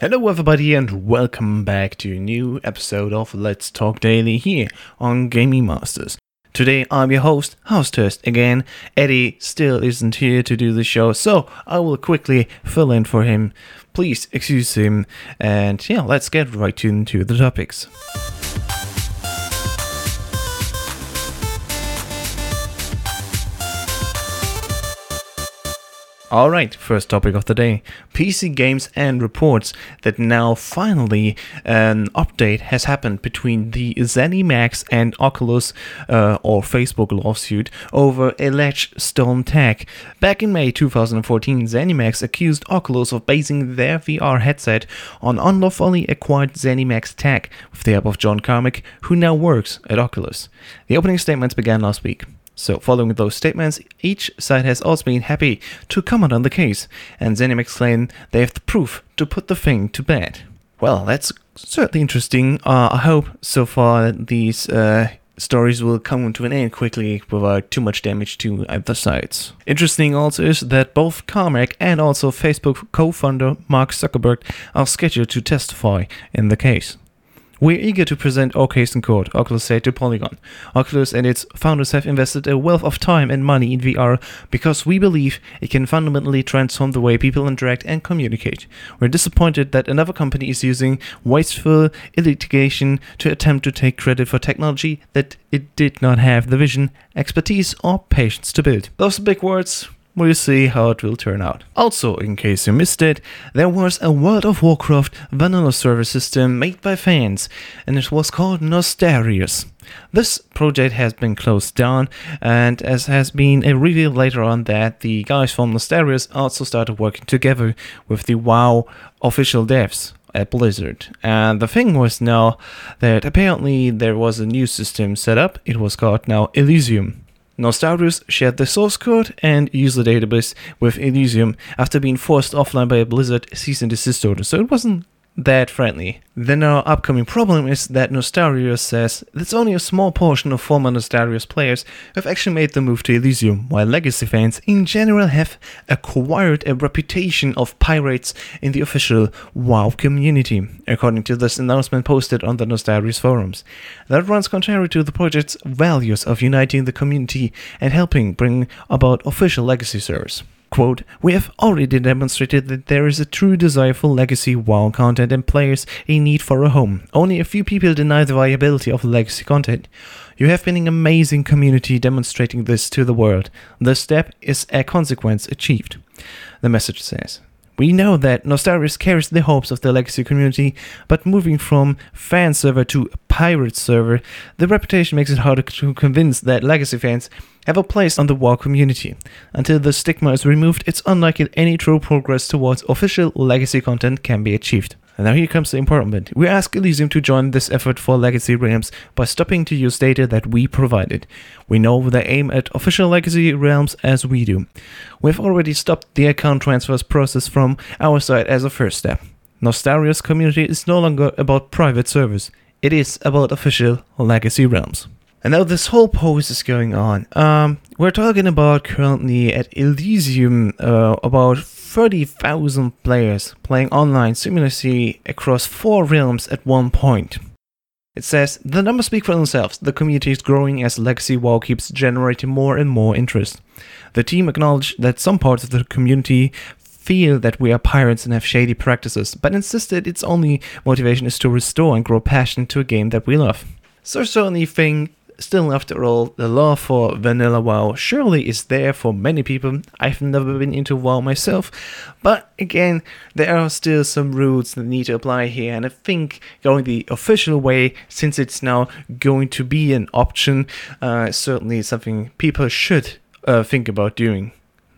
Hello, everybody, and welcome back to a new episode of Let's Talk Daily here on Gaming Masters. Today, I'm your host, House Test again. Eddie still isn't here to do the show, so I will quickly fill in for him. Please excuse him, and yeah, let's get right into the topics. Alright, first topic of the day PC games and reports that now finally an update has happened between the ZeniMax and Oculus uh, or Facebook lawsuit over alleged stolen tech. Back in May 2014, ZeniMax accused Oculus of basing their VR headset on unlawfully acquired ZeniMax tech with the help of John Carmack, who now works at Oculus. The opening statements began last week. So, following those statements, each side has also been happy to comment on the case, and ZeniMax claim they have the proof to put the thing to bed. Well, that's certainly interesting. Uh, I hope so far these uh, stories will come to an end quickly without too much damage to either sides. Interesting also is that both Carmack and also Facebook co-founder Mark Zuckerberg are scheduled to testify in the case. We're eager to present our case in court, Oculus said to Polygon. Oculus and its founders have invested a wealth of time and money in VR because we believe it can fundamentally transform the way people interact and communicate. We're disappointed that another company is using wasteful litigation to attempt to take credit for technology that it did not have the vision, expertise, or patience to build. Those big words. We'll see how it will turn out. Also, in case you missed it, there was a World of Warcraft vanilla server system made by fans, and it was called Nostalrius. This project has been closed down, and as has been revealed later on, that the guys from Nostalrius also started working together with the WoW official devs at Blizzard. And the thing was now that apparently there was a new system set up. It was called now Elysium. Nostalrius shared the source code and user database with Elysium after being forced offline by a Blizzard cease and desist order, so it wasn't that friendly. Then our upcoming problem is that Nostalrius says that's only a small portion of former Nostalrius players have actually made the move to Elysium, while legacy fans in general have acquired a reputation of pirates in the official WoW community, according to this announcement posted on the Nostalrius forums. That runs contrary to the project's values of uniting the community and helping bring about official legacy servers. Quote, we have already demonstrated that there is a true desire for legacy WoW content and players a need for a home. Only a few people deny the viability of legacy content. You have been an amazing community demonstrating this to the world. This step is a consequence achieved. The message says. We know that Nostalrius carries the hopes of the legacy community, but moving from fan server to pirate server, the reputation makes it harder to convince that legacy fans have a place on the WoW community. Until the stigma is removed, it's unlikely any true progress towards official legacy content can be achieved. And now here comes the important bit. We ask Elysium to join this effort for legacy realms by stopping to use data that we provided. We know they aim at official legacy realms as we do. We've already stopped the account transfers process from our side as a first step. Nostalrius community is no longer about private servers. It is about official legacy realms. And now this whole post is going on. Um, we're talking about currently at Elysium uh, about 30,000 players playing online simultaneously across four realms at one point. It says, the numbers speak for themselves. The community is growing as Legacy WoW keeps generating more and more interest. The team acknowledged that some parts of the community feel that we are pirates and have shady practices, but insisted its only motivation is to restore and grow passion to a game that we love. So certainly think still, after all, the love for vanilla WoW surely is there for many people. I've never been into WoW myself, but again, there are still some rules that need to apply here, and I think going the official way, since it's now going to be an option, uh, certainly something people should uh, think about doing.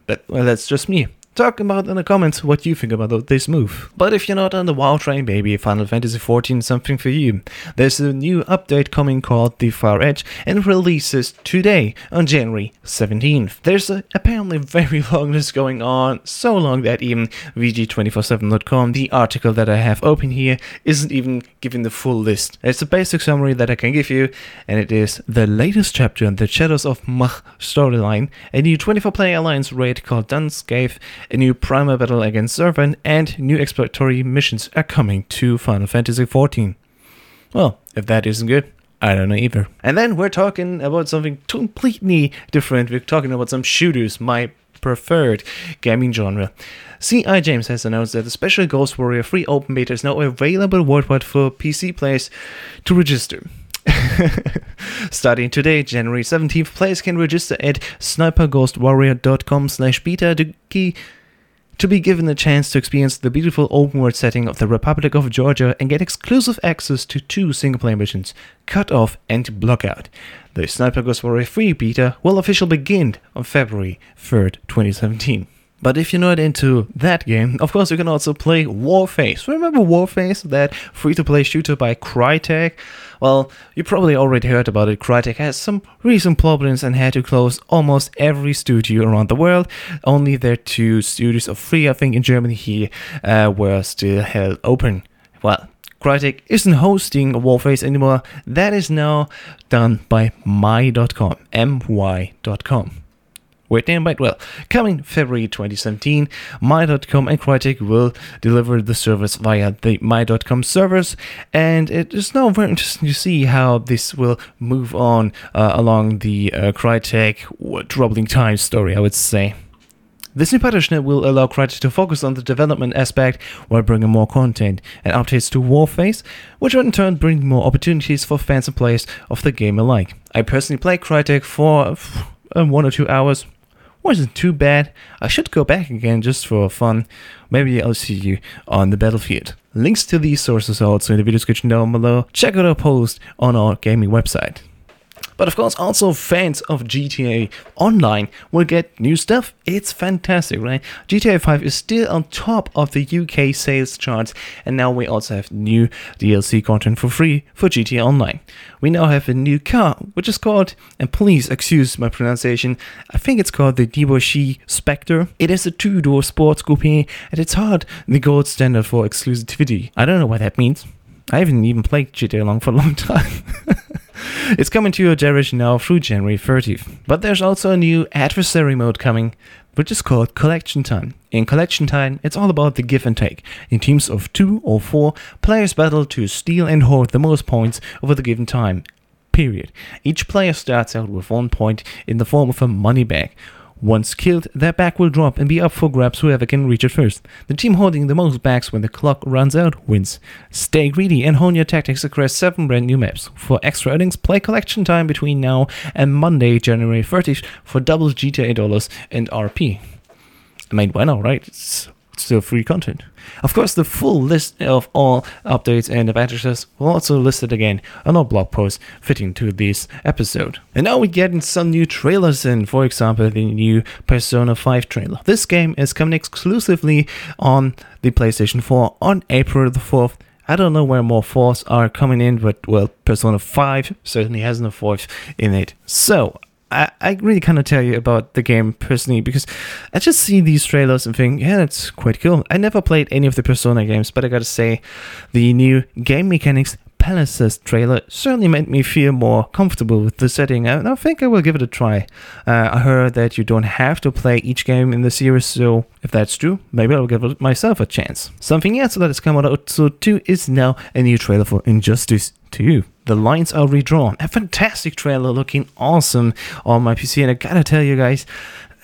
But well, that's just me talk about in the comments what you think about this move. But if you're not on the WoW train, maybe Final Fantasy XIV is something for you. There's a new update coming called The Far Edge and releases today on January 17th. There's a apparently very long list going on, so long that even VG247.com, the article that I have open here, isn't even giving the full list. It's a basic summary that I can give you, and it is the latest chapter in the Shadows of Mhach storyline, a new 24 player alliance raid called Dun Scaith a new primal battle against Servant, and new exploratory missions are coming to Final Fantasy XIV. Well, if that isn't good, I don't know either. And then we're talking about something completely different. We're talking about some shooters, my preferred gaming genre. CI Games has announced that the special Ghost Warrior free open beta is now available worldwide for PC players to register. Starting today, January 17th, players can register at sniperghostwarrior.com slash beta to be given the chance to experience the beautiful open world setting of the Republic of Georgia and get exclusive access to two single player missions, Cut Off and Blockout. The Sniper Ghost Warrior Free beta will officially begin on February 3rd, 2017. But if you're not into that game, of course you can also play Warface. Remember Warface, that free-to-play shooter by Crytek? Well, you probably already heard about it. Crytek has some recent problems and had to close almost every studio around the world. Only their two studios of three, I think, in Germany here uh, were still held open. Well, Crytek isn't hosting Warface anymore. That is now done by my.com, my.com. Damn right well. Coming February 2017, My.com and Crytek will deliver the service via the My.com servers, and it is now very interesting to see how this will move on uh, along the uh, Crytek troubling times story, I would say. This new partnership will allow Crytek to focus on the development aspect while bringing more content and updates to Warface, which will in turn bring more opportunities for fans and players of the game alike. I personally play Crytek for uh, one or two hours wasn't too bad. I should go back again just for fun. Maybe I'll see you on the battlefield. Links to these sources are also in the video description down below. Check out our post on our gaming website. But of course, also fans of GTA Online will get new stuff. It's fantastic, right? GTA 5 is still on top of the UK sales charts, and now we also have new DLC content for free for GTA Online. We now have a new car, which is called, and please excuse my pronunciation, I think it's called the Dewbauchee Specter. It is a two door sports coupe, and it's hard the gold standard for exclusivity. I don't know what that means. I haven't even played GTA Long for a long time. It's coming to your generation now through January 30th. But there's also a new adversary mode coming, which is called Collection Time. In Collection Time, it's all about the give and take. In teams of two or four, players battle to steal and hoard the most points over the given time. Period. Each player starts out with one point in the form of a money bag. Once killed, their bag will drop and be up for grabs whoever can reach it first. The team holding the most bags when the clock runs out wins. Stay greedy and hone your tactics across 7 brand new maps. For extra earnings, play collection time between now and Monday, January 30th for double GTA dollars and RP. I mean, why not, right? It's still free content. Of course, the full list of all updates and advantages will also listed again on our blog post fitting to this episode. And now we're getting some new trailers in, for example, the new Persona 5 trailer. This game is coming exclusively on the PlayStation 4 on April the 4th. I don't know where more fours are coming in, but well, Persona 5 certainly has no fourth in it. So I, I really cannot tell you about the game personally because I just see these trailers and think, yeah, that's quite cool. I never played any of the Persona games, but I gotta say, the new game mechanics Palaces trailer certainly made me feel more comfortable with the setting, and I think I will give it a try. Uh, I heard that you don't have to play each game in the series, so if that's true, maybe I'll give myself a chance. Something else that has come out so too is now a new trailer for Injustice 2. The lines are redrawn. A fantastic trailer looking awesome on my PC, and I gotta tell you guys,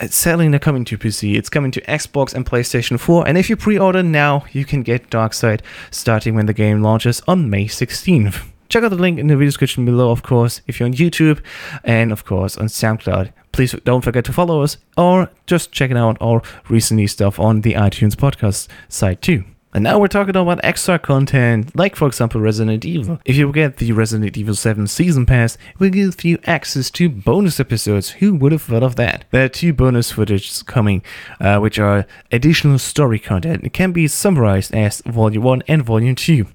it's selling the coming to PC. It's coming to Xbox and PlayStation 4. And if you pre-order now, you can get Darkseid starting when the game launches on May 16th. Check out the link in the video description below, of course, if you're on YouTube and, of course, on SoundCloud. Please don't forget to follow us or just check out our recently stuff on the iTunes podcast site too. And now we're talking about extra content, like for example Resident Evil. If you get the Resident Evil 7 Season Pass, it will give you access to bonus episodes. Who would have thought of that? There are two bonus footage coming, uh, which are additional story content. It can be summarized as Volume 1 and Volume 2.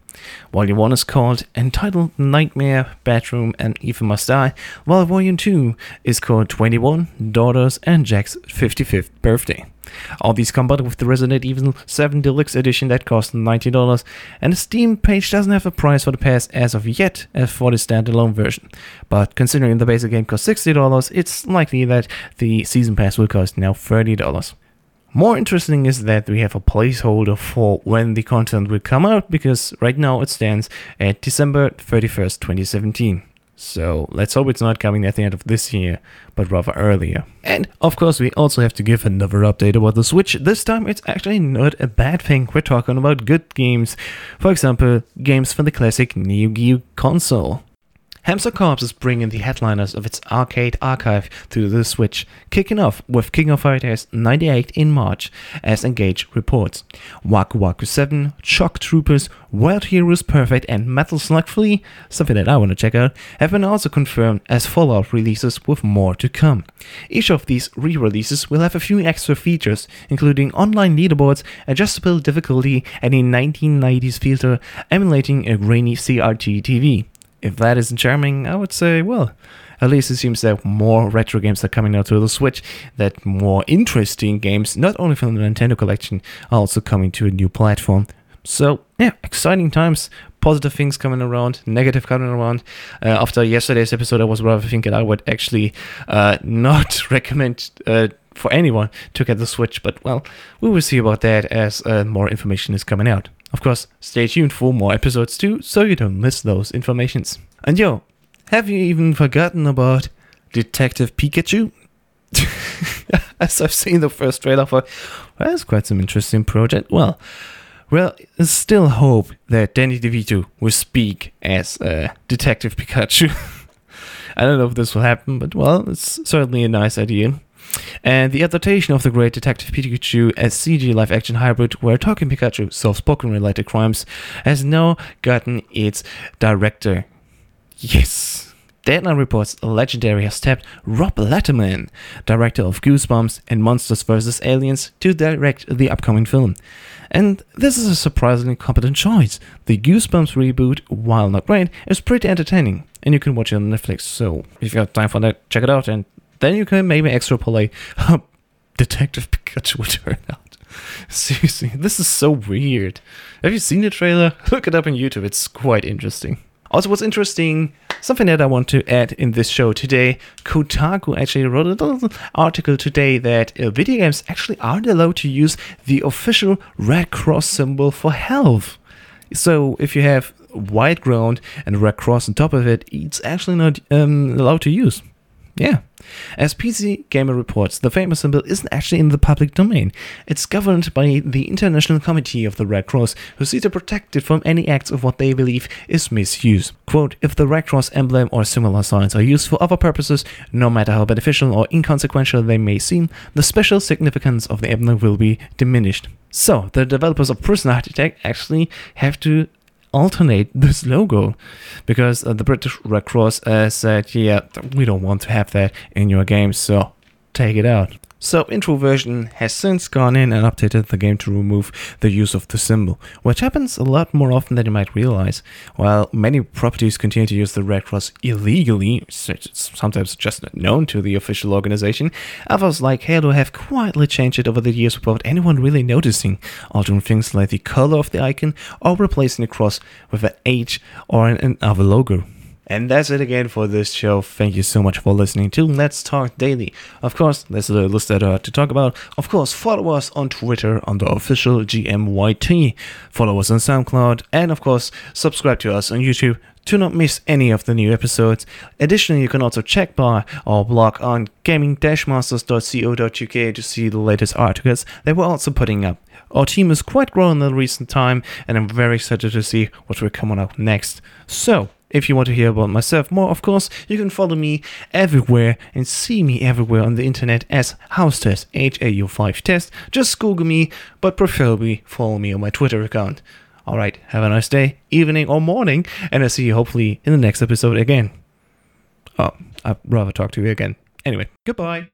Volume 1 is called entitled Nightmare, Bedroom, and Ethan Must Die, while Volume 2 is called 21, Daughters, and Jack's 55th Birthday. All these come with the Resident Evil 7 Deluxe Edition that costs $90, and the Steam page doesn't have a price for the pass as of yet as for the standalone version. But considering the basic game costs $60, it's likely that the Season Pass will cost now $30. More interesting is that we have a placeholder for when the content will come out because right now it stands at December 31st, 2017. So let's hope it's not coming at the end of this year, but rather earlier. And of course, we also have to give another update about the Switch. This time, it's actually not a bad thing. We're talking about good games. For example, games from the classic Neo Geo console. Hamster Corps is bringing the headliners of its arcade archive to the Switch, kicking off with King of Fighters 98 in March, as Engadget reports. Waku Waku 7, Shock Troopers, World Heroes Perfect, and Metal Slug 3, something that I want to check out, have been also confirmed as Fallout releases with more to come. Each of these re releases will have a few extra features, including online leaderboards, adjustable difficulty, and a 1990s filter emulating a grainy CRT TV if that isn't charming, I would say, well, at least it seems that more retro games are coming out to the Switch, that more interesting games, not only from the Nintendo collection, are also coming to a new platform. So, yeah, exciting times, positive things coming around, negative coming around. Uh, after yesterday's episode, I was rather thinking I would actually uh, not recommend uh, for anyone to get the Switch, but well, we will see about that as uh, more information is coming out. Of course, stay tuned for more episodes too, so you don't miss those informations. And yo, have you even forgotten about Detective Pikachu? As I've seen the first trailer for, well, that's quite some interesting project. Well, well, there's still hope that Danny DeVito will speak as uh, Detective Pikachu. I don't know if this will happen, but well, it's certainly a nice idea. And the adaptation of the great Detective Pikachu as CG live action hybrid where Talking Pikachu solves Pokemon related crimes has now gotten its director. Yes! Deadline reports Legendary has tapped Rob Letterman, director of Goosebumps and Monsters vs. Aliens, to direct the upcoming film. And this is a surprisingly competent choice. The Goosebumps reboot, while not great, is pretty entertaining, and you can watch it on Netflix. So if you have time for that, check it out and then you can maybe extrapolate how Detective Pikachu will turn out. Seriously, this is so weird. Have you seen the trailer? Look it up on YouTube, it's quite interesting. Also, what's interesting, something that I want to add in this show today, Kotaku actually wrote a little article today that uh, video games actually aren't allowed to use the official Red Cross symbol for health. So if you have white ground and Red Cross on top of it, it's actually not um, allowed to use. Yeah. As PC Gamer reports, the famous symbol isn't actually in the public domain. It's governed by the International Committee of the Red Cross, who see to protect it from any acts of what they believe is misuse. Quote, if the Red Cross emblem or similar signs are used for other purposes, no matter how beneficial or inconsequential they may seem, the special significance of the emblem will be diminished. So, the developers of Prison Architect actually have to alternate this logo because uh, the British Red Cross uh, said, yeah, we don't want to have that in your game, so take it out. So Introversion has since gone in and updated the game to remove the use of the symbol, which happens a lot more often than you might realize. While many properties continue to use the Red Cross illegally, sometimes just not known to the official organization, others like Halo have quietly changed it over the years without anyone really noticing, altering things like the color of the icon or replacing the cross with an H or another logo. And that's it again for this show. Thank you so much for listening to Let's Talk Daily. Of course, there's a list that uh, to talk about. Of course, follow us on Twitter on the official GMYT. Follow us on SoundCloud. And of course, subscribe to us on YouTube to not miss any of the new episodes. Additionally, you can also check by our blog on gaming-masters.co.uk to see the latest articles that we're also putting up. Our team has quite grown in the recent time, and I'm very excited to see what will come up next. So, if you want to hear about myself more, of course, you can follow me everywhere and see me everywhere on the internet as HauStest, H-A-U-5 Test. Just Google me, but preferably follow me on my Twitter account. Alright, have a nice day, evening, or morning, and I'll see you hopefully in the next episode again. Oh, I'd rather talk to you again. Anyway, goodbye.